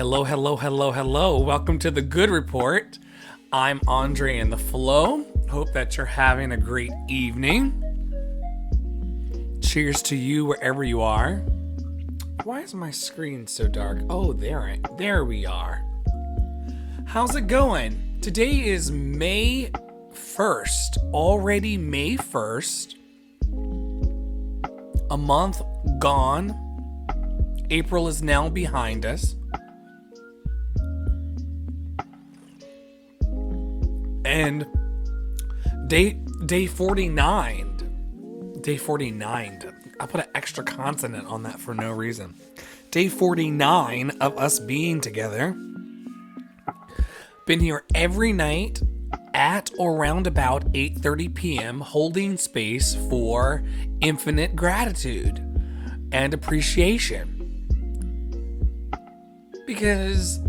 Hello, hello, hello, hello. Welcome to the Good Report. I'm Andre in the Flow. Hope that you're having a great evening. Cheers to you wherever you are. Why is my screen so dark? Oh, there, there we are. How's it going? Today is May 1st, already May 1st. A month gone. April is now behind us. And day day 49 day 49 i put an extra consonant on that for no reason day 49 of us being together been here every night at or around about 8:30 p.m. holding space for infinite gratitude and appreciation because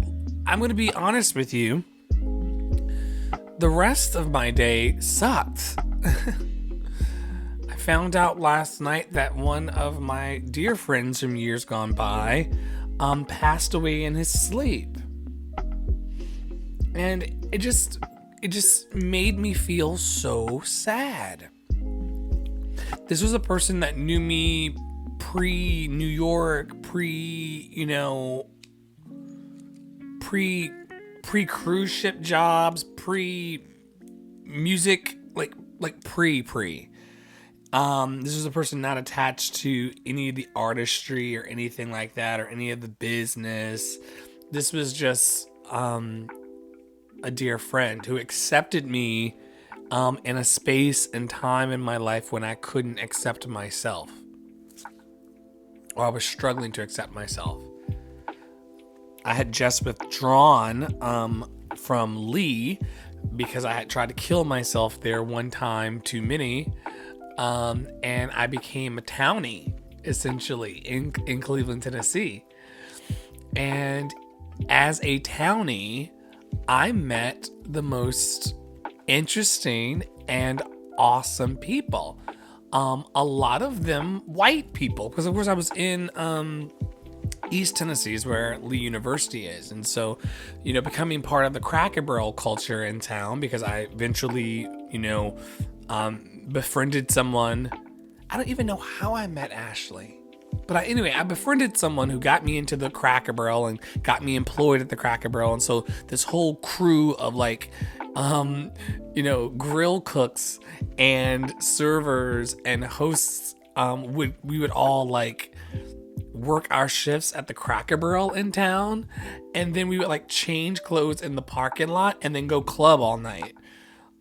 I'm going to be honest with you the rest of my day sucked. I found out last night that one of my dear friends from years gone by um, passed away in his sleep. And it just it just made me feel so sad. This was a person that knew me pre New York, pre, you know, pre pre cruise ship jobs, pre music, like like pre pre. Um, this is a person not attached to any of the artistry or anything like that or any of the business. This was just um, a dear friend who accepted me um, in a space and time in my life when I couldn't accept myself or I was struggling to accept myself. I had just withdrawn um, from Lee because I had tried to kill myself there one time too many. Um, and I became a townie essentially in, in Cleveland, Tennessee. And as a townie, I met the most interesting and awesome people. Um, a lot of them white people, because of course I was in um, East Tennessee is where Lee University is. And so, you know, becoming part of the Cracker Barrel culture in town because I eventually, you know, um, befriended someone. I don't even know how I met Ashley. But I, anyway, I befriended someone who got me into the Cracker Barrel and got me employed at the Cracker Barrel. And so this whole crew of like, um, you know, grill cooks and servers and hosts um, would we would all like work our shifts at the Cracker Barrel in town, and then we would like change clothes in the parking lot and then go club all night.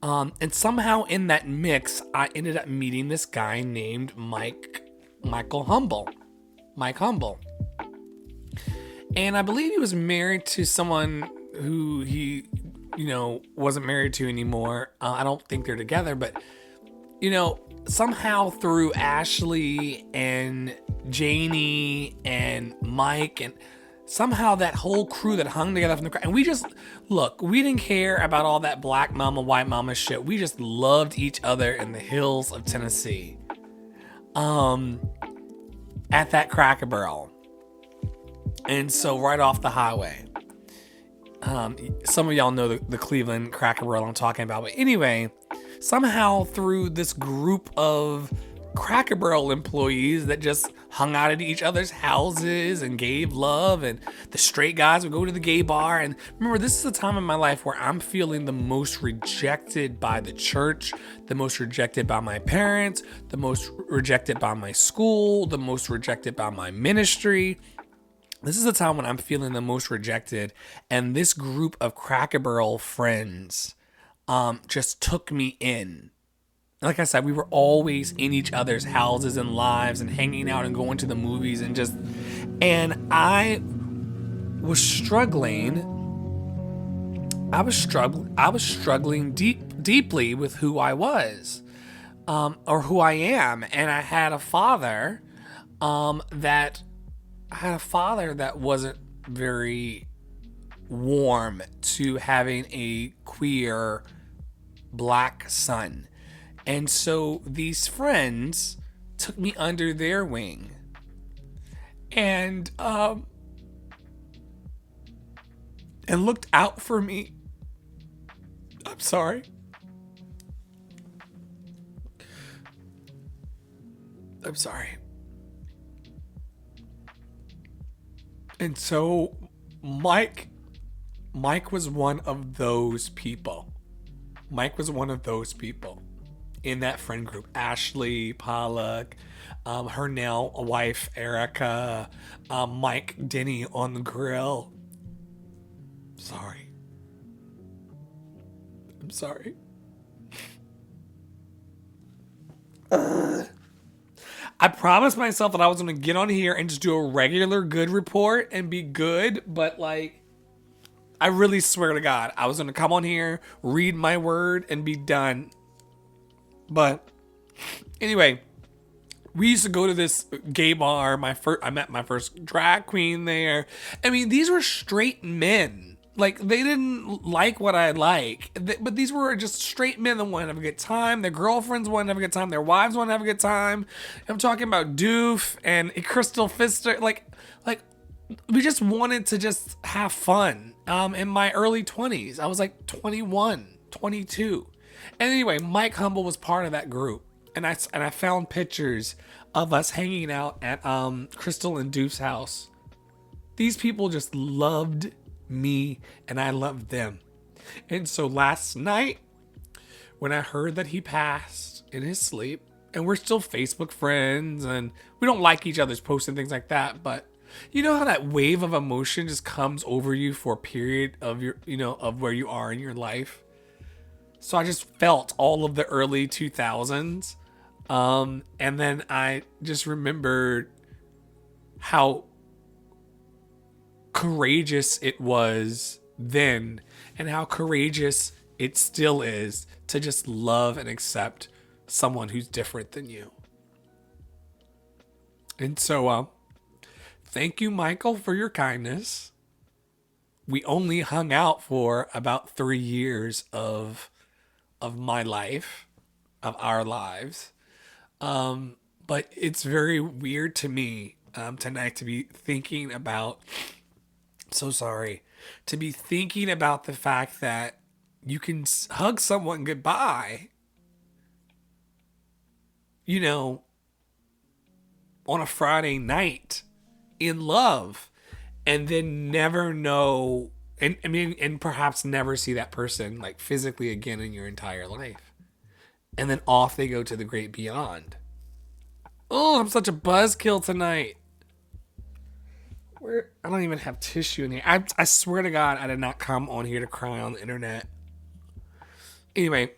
Um, and somehow in that mix, I ended up meeting this guy named Mike Michael Humble, Mike Humble, and I believe he was married to someone who he, you know, wasn't married to anymore. Uh, I don't think they're together, but you know, somehow through Ashley and Janie and Mike and somehow that whole crew that hung together from the crowd and we just look we didn't care about all that black mama white mama shit. We just loved each other in the hills of tennessee. Um at that cracker barrel. And so right off the highway. Um some of y'all know the, the cleveland cracker barrel i'm talking about but anyway somehow through this group of Cracker Barrel employees that just hung out at each other's houses and gave love, and the straight guys would go to the gay bar. And remember, this is a time in my life where I'm feeling the most rejected by the church, the most rejected by my parents, the most rejected by my school, the most rejected by my ministry. This is a time when I'm feeling the most rejected, and this group of Cracker Barrel friends um, just took me in. Like I said, we were always in each other's houses and lives and hanging out and going to the movies and just. And I was struggling. I was struggling. I was struggling deep, deeply with who I was, um, or who I am, and I had a father, um, that I had a father that wasn't very warm to having a queer black son. And so these friends took me under their wing. And um and looked out for me. I'm sorry. I'm sorry. And so Mike Mike was one of those people. Mike was one of those people in that friend group. Ashley Pollock, um, her now wife Erica, um, Mike Denny on the grill. Sorry. I'm sorry. I promised myself that I was going to get on here and just do a regular good report and be good, but like, I really swear to God, I was to come on here, read my word, and be done. But anyway, we used to go to this gay bar. My first, I met my first drag queen there. I mean, these were straight men like they didn't like what I like, but these were just straight men that wanted to have a good time. Their girlfriends wanted to have a good time. Their wives wanted to have a good time. I'm talking about Doof and Crystal Fister. Like, like we just wanted to just have fun. Um, in my early 20s, I was like 21, 22. And anyway, Mike Humble was part of that group, and I and I found pictures of us hanging out at um Crystal and Doof's house. These people just loved me, and I loved them. And so last night, when I heard that he passed in his sleep, and we're still Facebook friends, and we don't like each other's posts and things like that, but you know how that wave of emotion just comes over you for a period of your, you know, of where you are in your life. So I just felt all of the early 2000s. Um, and then I just remembered how courageous it was then and how courageous it still is to just love and accept someone who's different than you. And so, uh, thank you, Michael, for your kindness. We only hung out for about three years of of my life, of our lives. Um, but it's very weird to me um, tonight to be thinking about so sorry to be thinking about the fact that you can hug someone goodbye, you know, on a Friday night in love and then never know and I mean and perhaps never see that person like physically again in your entire life. And then off they go to the great beyond. Oh, I'm such a buzzkill tonight. Where I don't even have tissue in here. I, I swear to God, I did not come on here to cry on the internet. Anyway,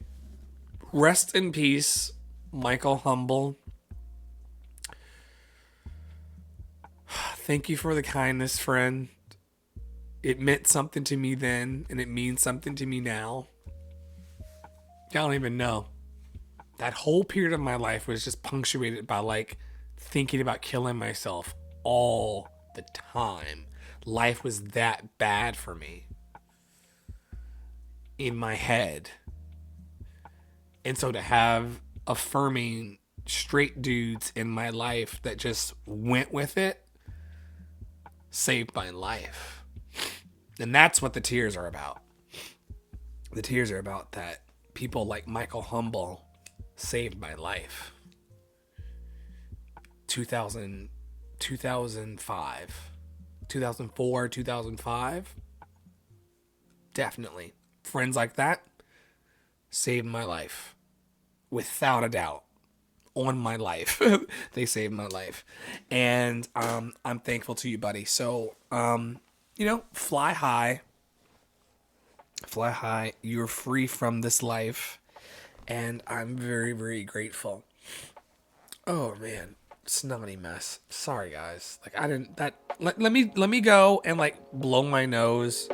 rest in peace, Michael Humble. Thank you for the kindness, friend. It meant something to me then, and it means something to me now. Y'all don't even know. That whole period of my life was just punctuated by like thinking about killing myself all the time. Life was that bad for me in my head. And so to have affirming straight dudes in my life that just went with it saved my life. And that's what the tears are about. The tears are about that people like Michael Humble saved my life. 2000 2005, 2004, 2005. Definitely. Friends like that saved my life. Without a doubt. On my life. they saved my life. And um, I'm thankful to you, buddy. So, um, you know, fly high. Fly high. You're free from this life. And I'm very, very grateful. Oh, man snotty mess. Sorry guys. Like I didn't that let, let me let me go and like blow my nose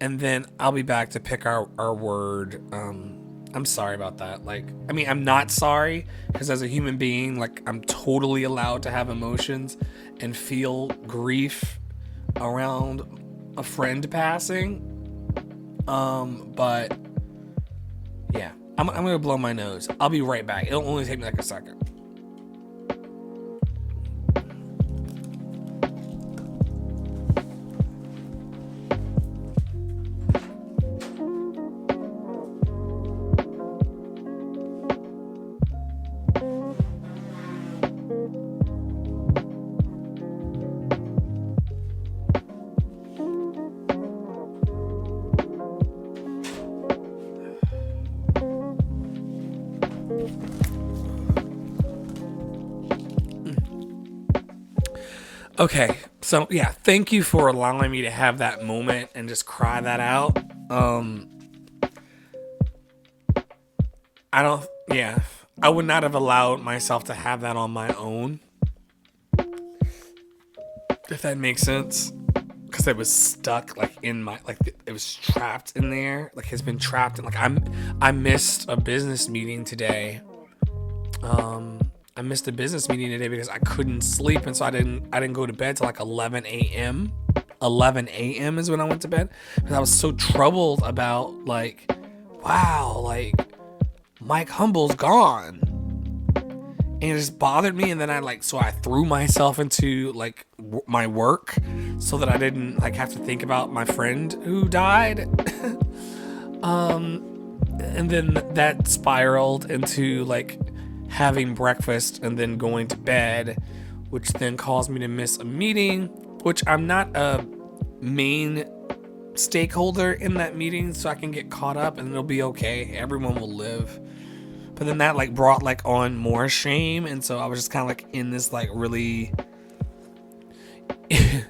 and then I'll be back to pick our our word. Um I'm sorry about that. Like I mean, I'm not sorry because as a human being, like I'm totally allowed to have emotions and feel grief around a friend passing. Um but yeah, I'm, I'm gonna blow my nose. I'll be right back. It'll only take me like a second. Okay, so yeah, thank you for allowing me to have that moment and just cry that out. Um I don't yeah, I would not have allowed myself to have that on my own. If that makes sense. Cuz it was stuck like in my like it was trapped in there, like it's been trapped and like I'm I missed a business meeting today. Um I missed a business meeting today because I couldn't sleep, and so I didn't I didn't go to bed till like 11 a.m. 11 a.m. is when I went to bed because I was so troubled about like, wow, like Mike Humble's gone, and it just bothered me. And then I like so I threw myself into like w- my work so that I didn't like have to think about my friend who died. um, and then that spiraled into like having breakfast and then going to bed, which then caused me to miss a meeting, which I'm not a main stakeholder in that meeting, so I can get caught up and it'll be okay. Everyone will live. But then that like brought like on more shame, and so I was just kind of like in this like really.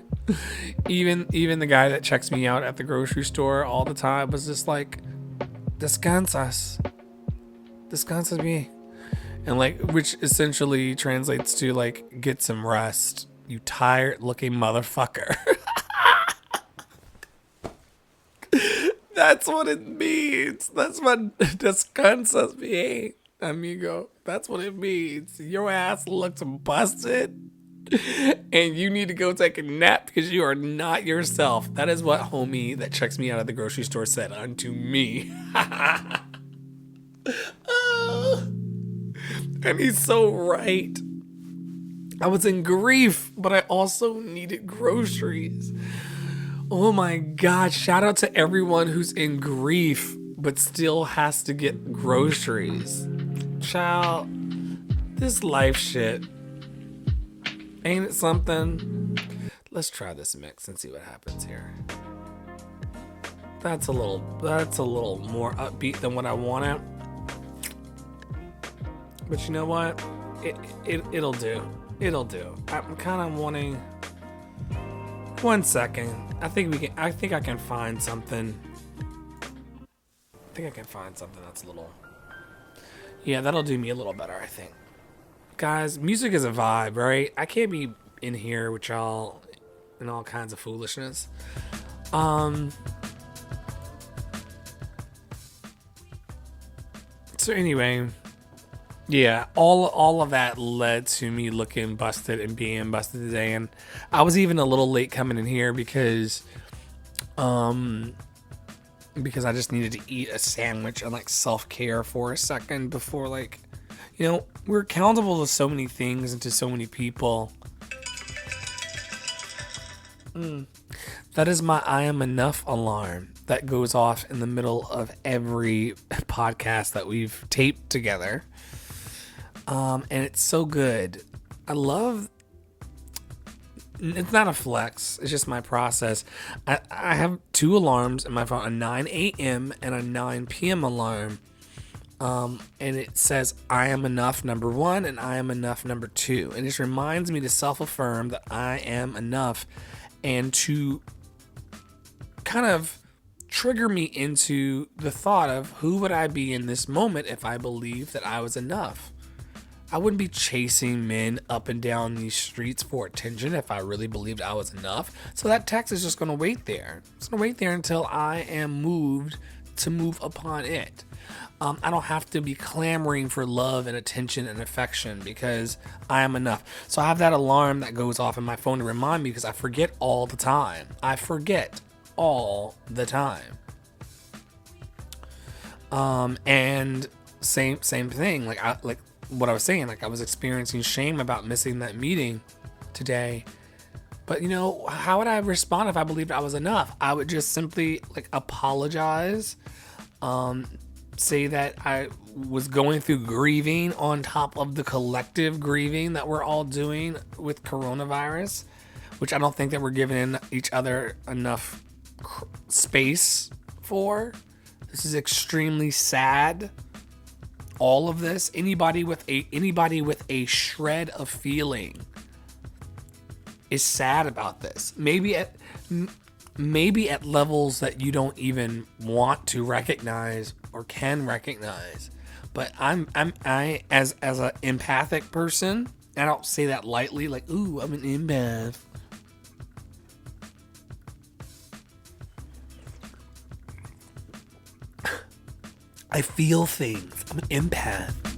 even even the guy that checks me out at the grocery store all the time was just like, "Descansas, descansas me." And like which essentially translates to like get some rest you tired looking motherfucker. That's what it means. That's what descansas bien amigo that's what it means. Your ass looks busted and you need to go take a nap because you are not yourself. That is what homie that checks me out at the grocery store said unto me. Oh. And he's so right. I was in grief, but I also needed groceries. Oh my God. Shout out to everyone who's in grief, but still has to get groceries. Child, this life shit. Ain't it something? Let's try this mix and see what happens here. That's a little that's a little more upbeat than what I wanted. But you know what? It, it, it'll do. It'll do. I'm kind of wanting. One second. I think we can. I think I can find something. I think I can find something that's a little. Yeah, that'll do me a little better. I think. Guys, music is a vibe, right? I can't be in here with y'all and all kinds of foolishness. Um. So anyway, yeah, all all of that led to me looking busted and being busted today, and I was even a little late coming in here because, um, because I just needed to eat a sandwich and like self care for a second before like, you know, we're accountable to so many things and to so many people. Mm. That is my I am enough alarm that goes off in the middle of every podcast that we've taped together. Um, and it's so good. I love. It's not a flex. It's just my process. I, I have two alarms in my phone: a 9 a.m. and a 9 p.m. alarm. Um, and it says I am enough number one and I am enough number two. And it just reminds me to self affirm that I am enough and to kind of trigger me into the thought of who would I be in this moment if I believed that I was enough. I wouldn't be chasing men up and down these streets for attention if I really believed I was enough. So that text is just going to wait there. It's going to wait there until I am moved to move upon it. Um, I don't have to be clamoring for love and attention and affection because I am enough. So I have that alarm that goes off in my phone to remind me because I forget all the time. I forget all the time. Um, and same same thing. Like I like what I was saying. Like I was experiencing shame about missing that meeting today. But you know, how would I respond if I believed I was enough? I would just simply like apologize, um, say that I was going through grieving on top of the collective grieving that we're all doing with coronavirus, which I don't think that we're giving each other enough space for. This is extremely sad all of this anybody with a anybody with a shred of feeling is sad about this. Maybe at maybe at levels that you don't even want to recognize or can recognize. But i'm i'm i as as an empathic person i don't say that lightly like ooh i'm an empath I feel things. I'm an empath.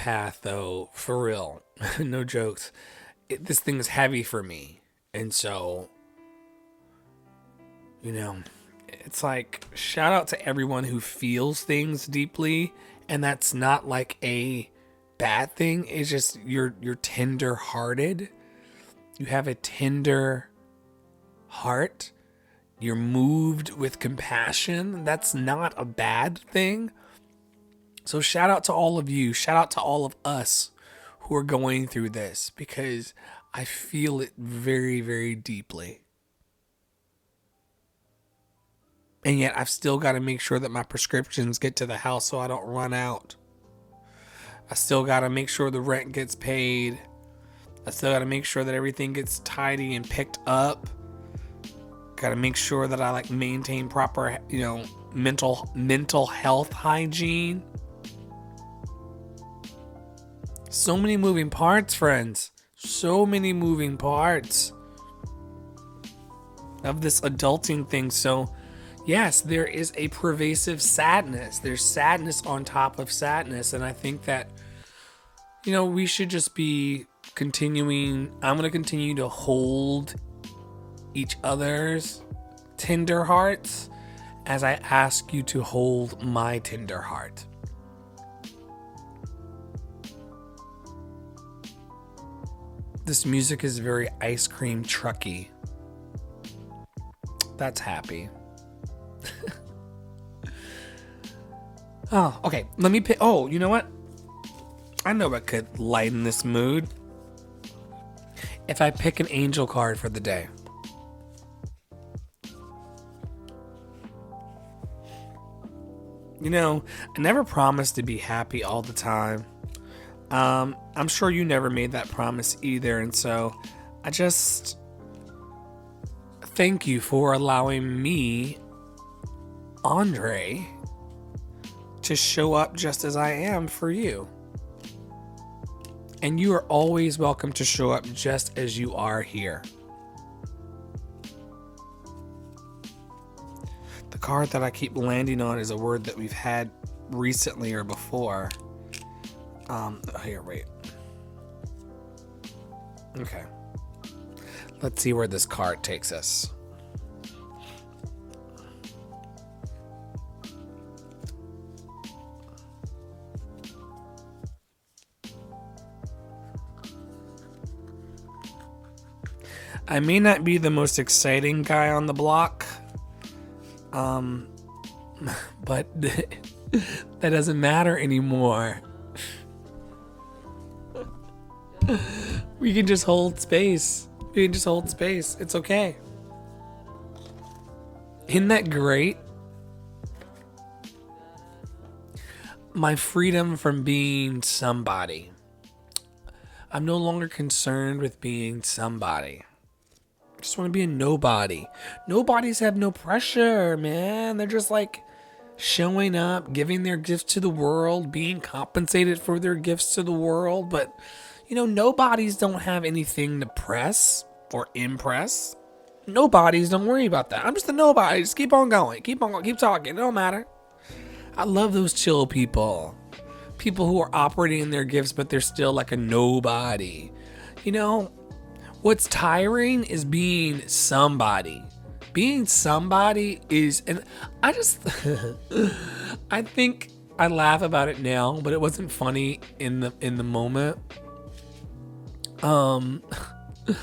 Empath though for real. No jokes. It, this thing is heavy for me. And so you know it's like shout out to everyone who feels things deeply. And that's not like a bad thing. It's just you're you're tender hearted you have a tender heart. You're moved with compassion. That's not a bad thing so, shout out to all of you. Shout out to all of us who are going through this because I feel it very, very deeply. And yet, I've still got to make sure that my prescriptions get to the house so I don't run out. I still got to make sure the rent gets paid. I still got to make sure that everything gets tidy and picked up. Got to make sure that I like maintain proper, you know, mental mental health hygiene. So many moving parts, friends. So many moving parts of this adulting thing. So, yes, there is a pervasive sadness. There's sadness on top of sadness. And I think that, you know, we should just be continuing. I'm going to continue to hold each other's tender hearts as I ask you to hold my tender heart. This music is very ice cream trucky. That's happy. oh, okay. Let me pick. Oh, you know what? I know what could lighten this mood. If I pick an angel card for the day. You know, I never promised to be happy all the time. Um, I'm sure you never made that promise either, and so I just thank you for allowing me, Andre, to show up just as I am for you. And you are always welcome to show up just as you are here. The card that I keep landing on is a word that we've had recently or before. Um, here, wait. Okay. Let's see where this card takes us. I may not be the most exciting guy on the block. Um, but that doesn't matter anymore we can just hold space. We can just hold space. It's okay. Isn't that great? My freedom from being somebody. I'm no longer concerned with being somebody. I just want to be a nobody. Nobodies have no pressure, man. They're just like showing up, giving their gifts to the world, being compensated for their gifts to the world. But, you know, nobodies don't have anything to press or impress. Nobodies, don't worry about that. I'm just a nobody. Just keep on going. Keep on going. Keep talking. It don't matter. I love those chill people. People who are operating in their gifts, but they're still like a nobody. You know, what's tiring is being somebody. Being somebody is, and I just, I think I laugh about it now, but it wasn't funny in the in the moment. Um.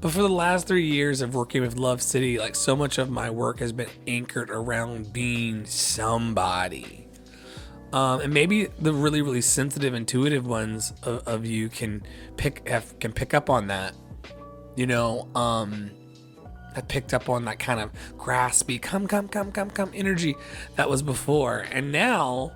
But for the last three years of working with Love City, like so much of my work has been anchored around being somebody. Um, and maybe the really, really sensitive, intuitive ones of, of you can pick have, can pick up on that. You know, um, I picked up on that kind of graspy, come, come, come, come, come energy that was before, and now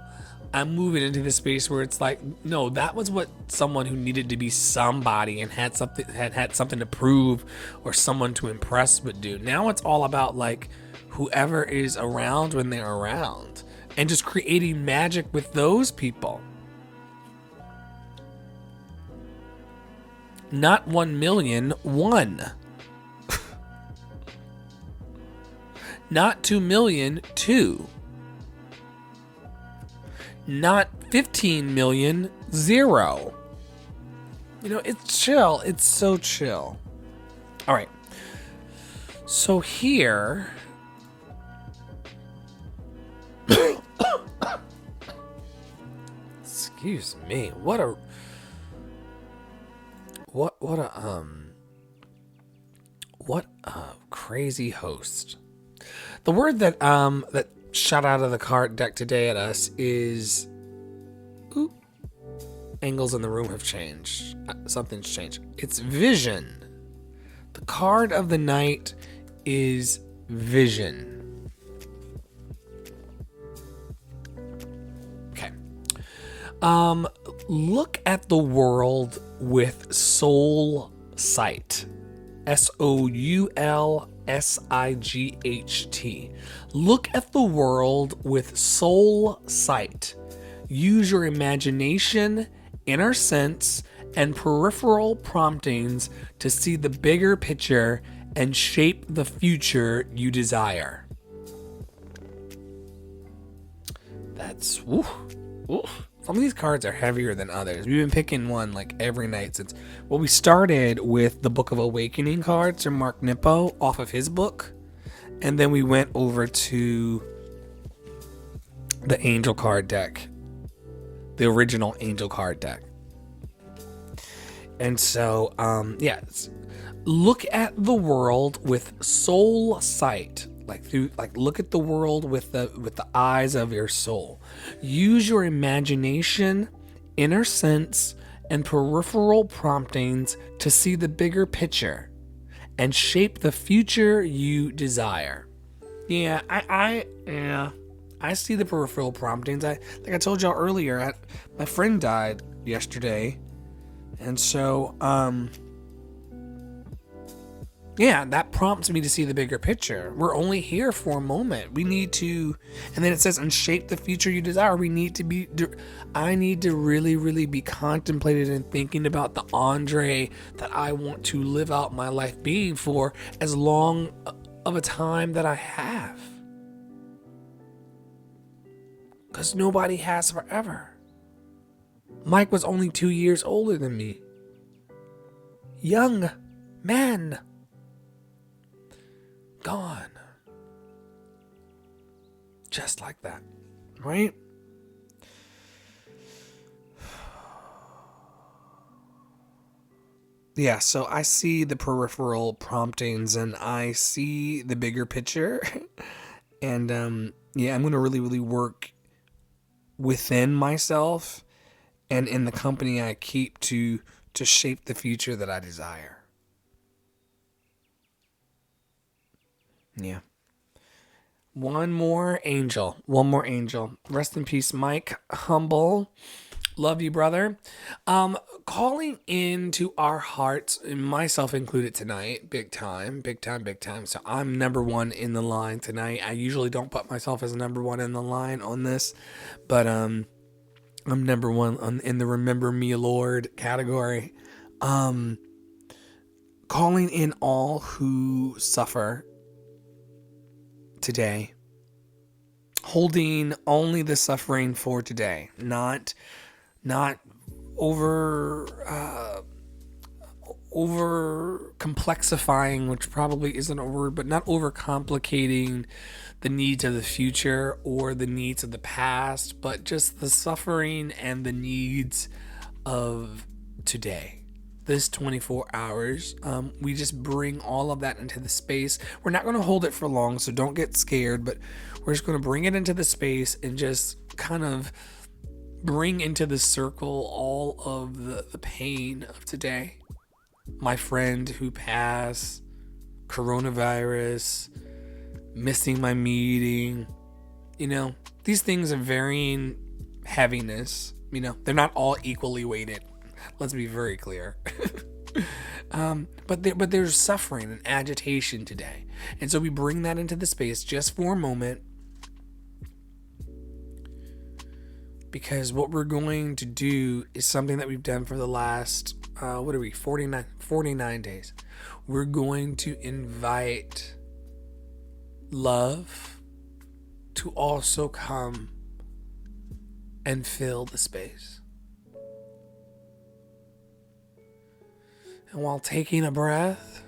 I'm moving into the space where it's like, no, that was what someone who needed to be somebody and had something had had something to prove or someone to impress would do. Now it's all about like whoever is around when they're around and just creating magic with those people. Not one million, one. Not two million, two not 15 million, zero. You know, it's chill. It's so chill. All right. So here. Excuse me. What a. What what a um. What a crazy host. The word that um that shot out of the card deck today at us is. Oop. Angles in the room have changed. Uh, something's changed. It's vision. The card of the night is vision. Okay. Um, look at the world with soul sight. S O U L S I G H T. Look at the world with soul sight. Use your imagination, inner sense, and peripheral promptings to see the bigger picture and shape the future you desire. That's woo, woo. Some of these cards are heavier than others. We've been picking one like every night since. Well, we started with the Book of Awakening cards from Mark Nepo off of his book, and then we went over to the Angel card deck, the original Angel card deck. And so, um, yeah, look at the world with soul sight like through like look at the world with the with the eyes of your soul. Use your imagination inner sense and peripheral promptings to see the bigger picture and shape the future you desire. Yeah i i yeah i see the peripheral promptings. I like i told y'all earlier I, my friend died yesterday. And so um yeah, that prompts me to see the bigger picture. We're only here for a moment. We need to, and then it says, and shape the future you desire. We need to be, I need to really, really be contemplated and thinking about the Andre that I want to live out my life being for as long uh, of a time that I have. Because nobody has forever. Mike was only two years older than me. Young man gone. Just like that, right? Yeah, so I see the peripheral promptings and I see the bigger picture. and um, yeah, I'm going to really, really work within myself and in the company I keep to to shape the future that I desire. Yeah. One more angel. One more angel. Rest in peace, Mike Humble. Love you, brother. Um, calling into our hearts, myself included tonight, big time, big time, big time. So I'm number one in the line tonight. I usually don't put myself as number one in the line on this, but um, I'm number one on, in the Remember Me Lord category. Um, calling in all who suffer today, holding only the suffering for today, not not over uh, over complexifying, which probably isn't a word, but not over complicating the needs of the future or the needs of the past, but just the suffering and the needs of today. This 24 hours, um, we just bring all of that into the space. We're not going to hold it for long, so don't get scared, but we're just going to bring it into the space and just kind of bring into the circle all of the, the pain of today. My friend who passed, coronavirus, missing my meeting. You know, these things are varying heaviness. You know, they're not all equally weighted. Let's be very clear. um, but there, but there's suffering and agitation today, and so we bring that into the space just for a moment. Because what we're going to do is something that we've done for the last uh, what are we 49 49 days. We're going to invite love to also come and fill the space and while taking a breath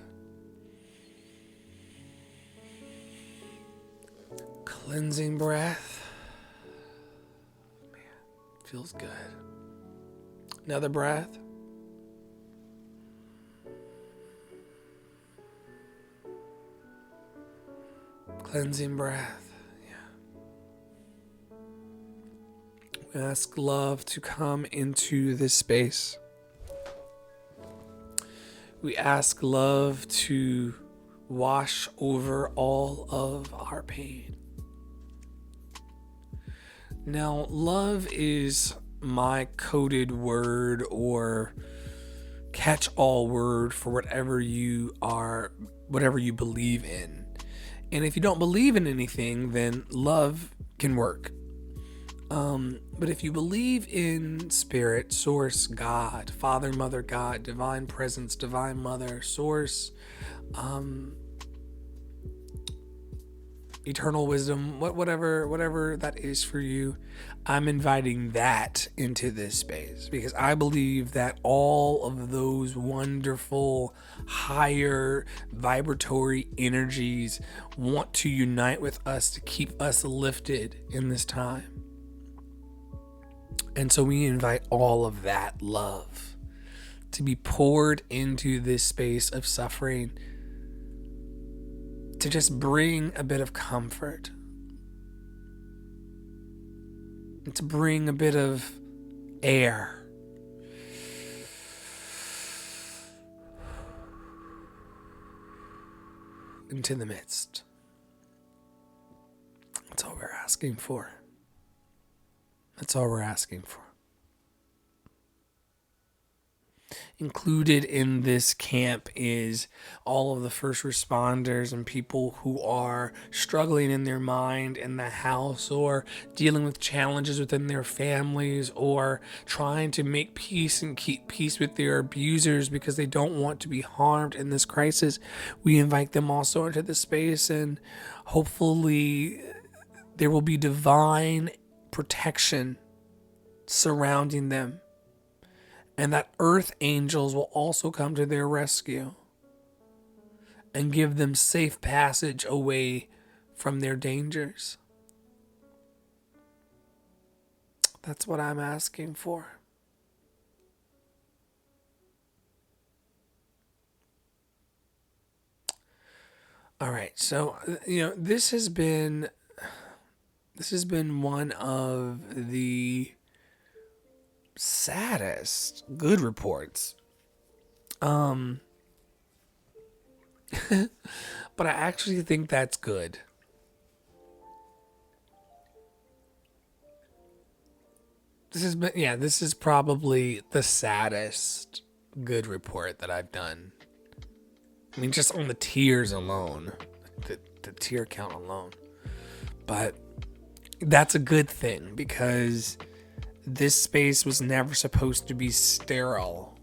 cleansing breath Feels good. Another breath. Cleansing breath. Yeah. We ask love to come into this space. We ask love to wash over all of our pain. Now, love is my coded word or catch all word for whatever you are, whatever you believe in. And if you don't believe in anything, then love can work. Um, but if you believe in spirit, source, God, Father, Mother, God, divine presence, divine mother, source, um, eternal wisdom, what whatever whatever that is for you, I'm inviting that into this space because I believe that all of those wonderful higher vibratory energies want to unite with us to keep us lifted in this time. And so we invite all of that love to be poured into this space of suffering to just bring a bit of comfort, to bring a bit of air. Into the midst. That's all we're asking for. That's all we're asking for. included in this camp is all of the first responders and people who are struggling in their mind in the house or dealing with challenges within their families or trying to make peace and keep peace with their abusers because they don't want to be harmed in this crisis. We invite them also into the space and hopefully there will be divine protection surrounding them and that earth angels will also come to their rescue and give them safe passage away from their dangers. That's what I'm asking for. All right. So, you know, this has been this has been one of the saddest good reports Um, but I actually think that's good. This is yeah, this is probably the saddest good report that I've done. I mean, just on the tears alone, the, the tear count alone. But that's a good thing because this space was never supposed to be sterile.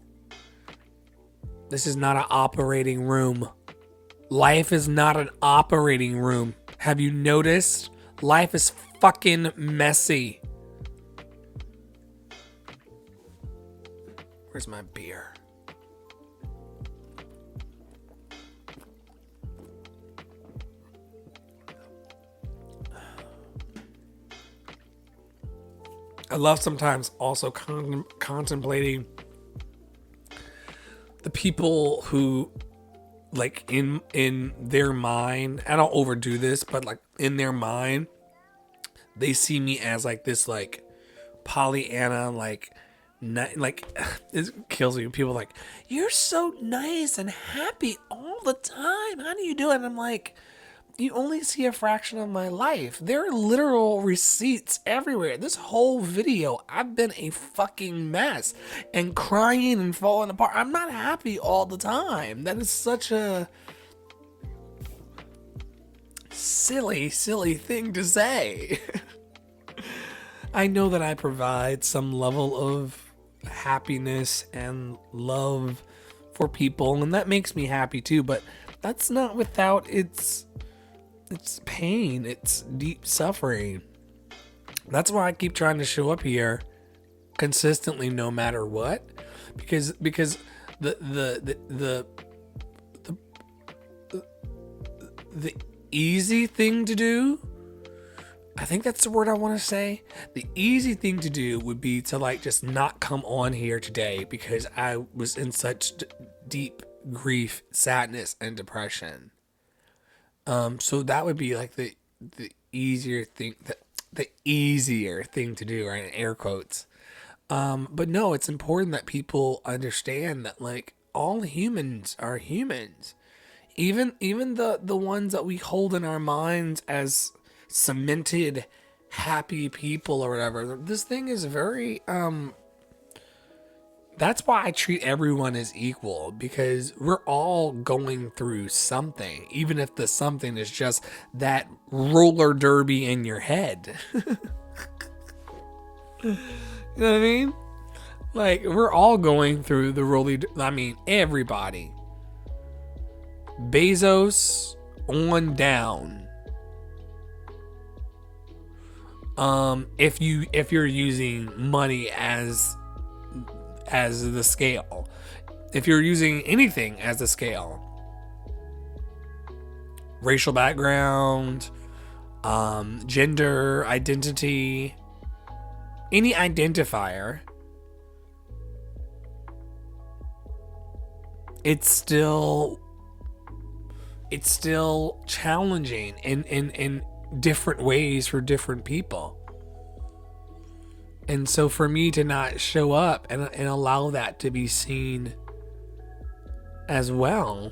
This is not an operating room. Life is not an operating room. Have you noticed? Life is fucking messy. Where's my beer? I love sometimes also con- contemplating the people who like in in their mind i don't overdo this but like in their mind they see me as like this like pollyanna like ni- like it kills me people like you're so nice and happy all the time. How do you do it? And i'm like you only see a fraction of my life. There are literal receipts everywhere. This whole video, I've been a fucking mess and crying and falling apart. I'm not happy all the time. That is such a silly, silly thing to say. I know that I provide some level of happiness and love for people, and that makes me happy too, but that's not without its it's pain, it's deep suffering. That's why I keep trying to show up here consistently no matter what because because the the the the the, the easy thing to do I think that's the word I want to say. The easy thing to do would be to like just not come on here today because I was in such d- deep grief, sadness, and depression. Um, so that would be like the the easier thing, the, the easier thing to do, right? In air quotes. Um, but no, it's important that people understand that like all humans are humans. Even even the the ones that we hold in our minds as cemented happy people or whatever. This thing is very um that's why I treat everyone as equal because we're all going through something, even if the something is just that roller derby in your head. you know what I mean? Like, we're all going through the roller, I mean, everybody. Bezos on down. Um, if you if you're using money as as the scale. If you're using anything as a scale, racial background, um, gender, identity, any identifier, it's still it's still challenging in, in, in different ways for different people. And so for me to not show up and, and allow that to be seen as well,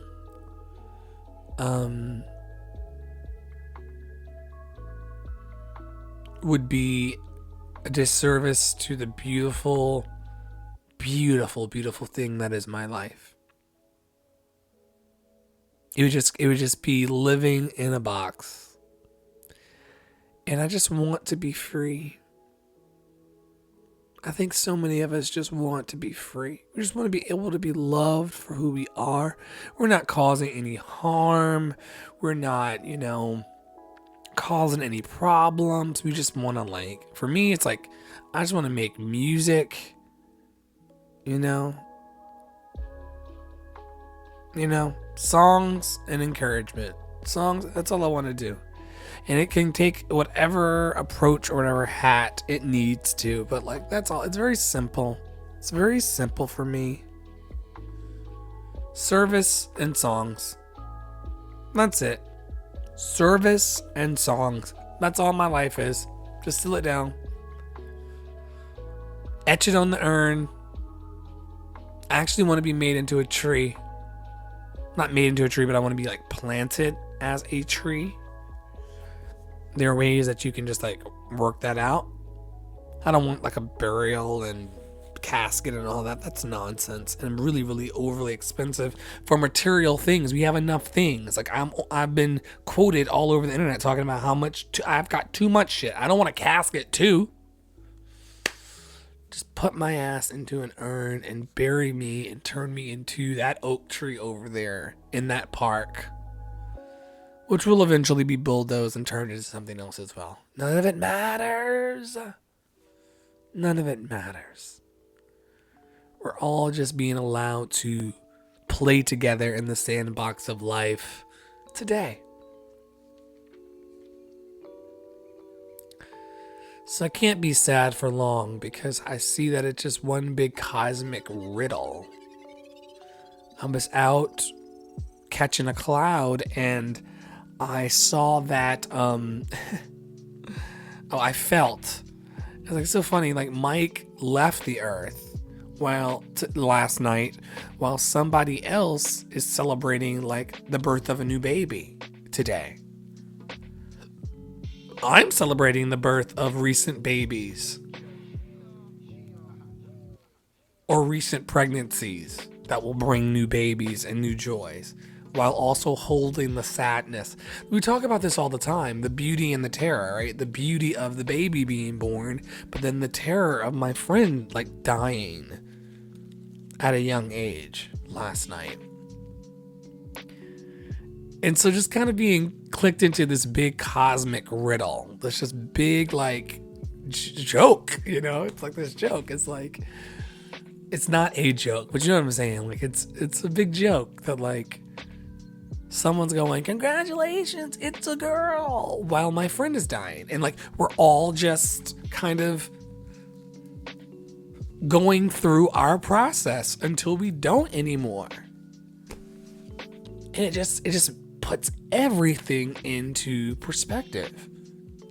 um, would be a disservice to the beautiful, beautiful, beautiful thing that is my life. It would just it would just be living in a box. And I just want to be free. I think so many of us just want to be free. We just want to be able to be loved for who we are. We're not causing any harm. We're not, you know, causing any problems. We just want to, like, for me, it's like, I just want to make music, you know, you know, songs and encouragement. Songs, that's all I want to do and it can take whatever approach or whatever hat it needs to. But like that's all. It's very simple. It's very simple for me. Service and songs. That's it. Service and songs. That's all my life is. Just seal it down. Etch it on the urn. I actually want to be made into a tree. Not made into a tree, but I want to be like planted as a tree. There are ways that you can just like work that out. I don't want like a burial and casket and all that. That's nonsense and really, really overly expensive for material things. We have enough things. Like I'm, I've been quoted all over the internet talking about how much I've got too much shit. I don't want a casket too. Just put my ass into an urn and bury me and turn me into that oak tree over there in that park. Which will eventually be bulldozed and turned into something else as well. None of it matters. None of it matters. We're all just being allowed to play together in the sandbox of life today. So I can't be sad for long because I see that it's just one big cosmic riddle. I was out catching a cloud and I saw that um oh I felt it's like so funny like Mike left the earth while t- last night while somebody else is celebrating like the birth of a new baby today. I'm celebrating the birth of recent babies or recent pregnancies that will bring new babies and new joys while also holding the sadness. We talk about this all the time the beauty and the terror, right? The beauty of the baby being born, but then the terror of my friend like dying at a young age last night. And so just kind of being clicked into this big cosmic riddle. This just big like j- joke, you know? It's like this joke. It's like it's not a joke, but you know what I'm saying? Like it's it's a big joke that like someone's going, "Congratulations, it's a girl," while my friend is dying. And like we're all just kind of going through our process until we don't anymore. And it just it just puts everything into perspective.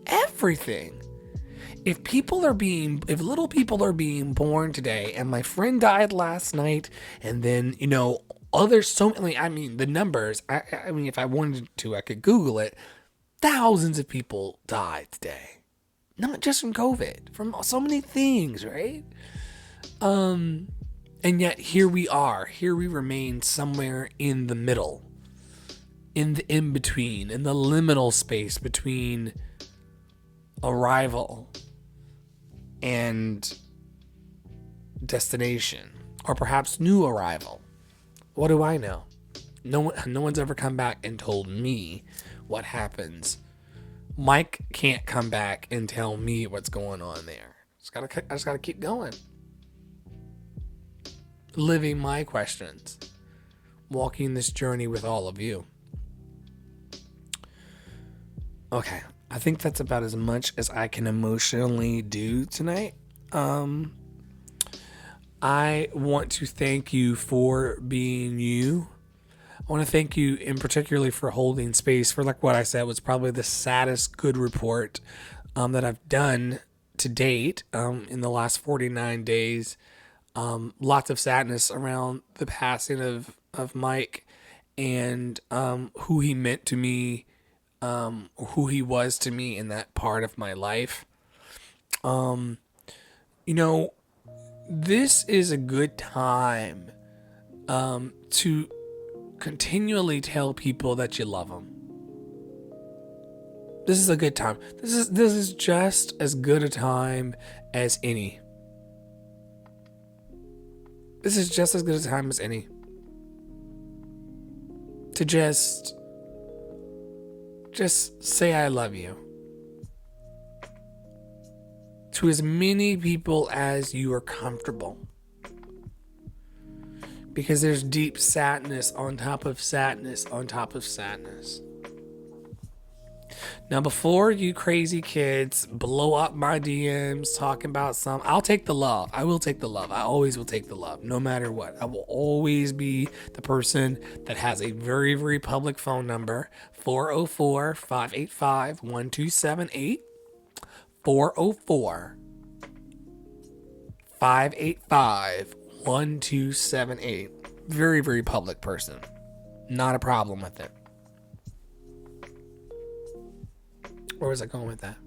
Everything. If people are being, if little people are being born today, and my friend died last night, and then, you know, other so many, I mean, the numbers, I, I mean, if I wanted to, I could Google it. Thousands of people died today. Not just from COVID, from so many things, right? Um, and yet here we are. Here we remain somewhere in the middle in the in between, in the liminal space between arrival and destination, or perhaps new arrival. What do I know? No one, no one's ever come back and told me what happens. Mike can't come back and tell me what's going on there. Just gotta, I just gotta keep going, living my questions, walking this journey with all of you. Okay, I think that's about as much as I can emotionally do tonight. Um, I want to thank you for being you. I want to thank you in particularly for holding space for like what I said was probably the saddest good report um, that I've done to date um, in the last 49 days. Um, lots of sadness around the passing of, of Mike and um, who he meant to me um, who he was to me in that part of my life. Um, you know, this is a good time um, to continually tell people that you love them. This is a good time. This is this is just as good a time as any. This is just as good a time as any. To just just say I love you. To as many people as you are comfortable. Because there's deep sadness on top of sadness on top of sadness. Now, before you crazy kids blow up my DMs talking about some, I'll take the love. I will take the love. I always will take the love, no matter what. I will always be the person that has a very, very public phone number 404 585 1278. 404 585 1278. Very, very public person. Not a problem with it. Where was I going with that?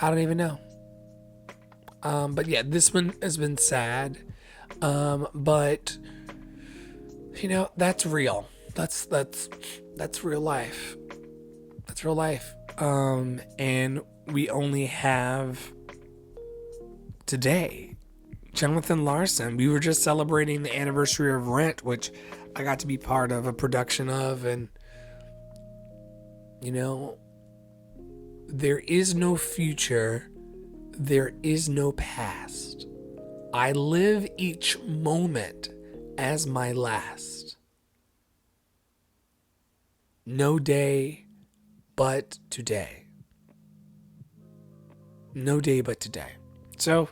I don't even know. Um, but yeah, this one has been sad. Um, but you know, that's real. That's that's that's real life. That's real life. Um, and we only have today. Jonathan Larson. We were just celebrating the anniversary of Rent, which I got to be part of a production of, and you know, there is no future, there is no past. I live each moment as my last. No day but today. No day but today. So,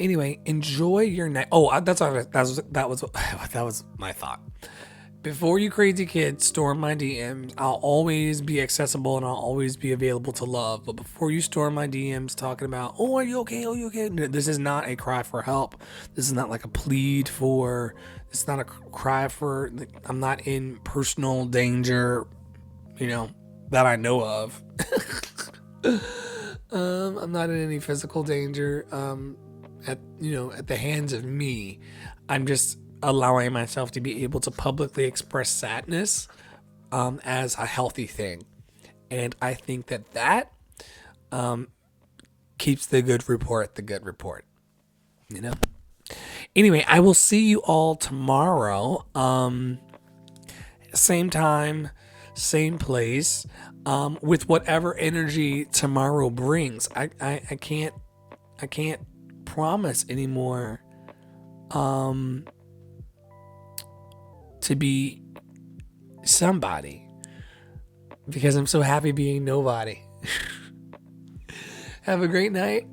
anyway, enjoy your night. Oh, that's what that was. That was that was my thought. Before you crazy kids storm my DMs, I'll always be accessible and I'll always be available to love. But before you storm my DMs talking about, oh, are you okay? Oh, you okay? This is not a cry for help. This is not like a plead for, it's not a cry for, I'm not in personal danger, you know, that I know of. um, I'm not in any physical danger um, at, you know, at the hands of me. I'm just allowing myself to be able to publicly express sadness um, as a healthy thing. And I think that that um, keeps the good report the good report. You know? Anyway, I will see you all tomorrow. Um, same time, same place, um, with whatever energy tomorrow brings. I, I, I can't I can't promise anymore. Um, to be somebody because I'm so happy being nobody. Have a great night.